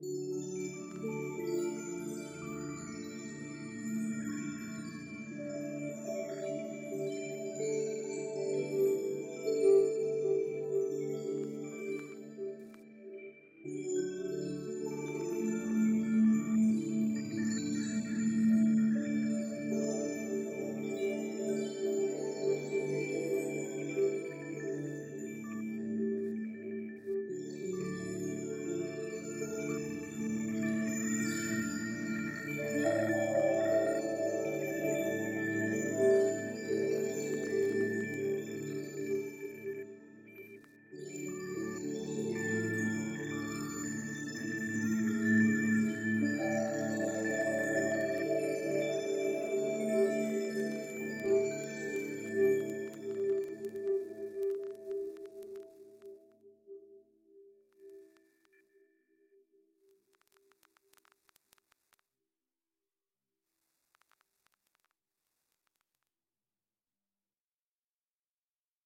you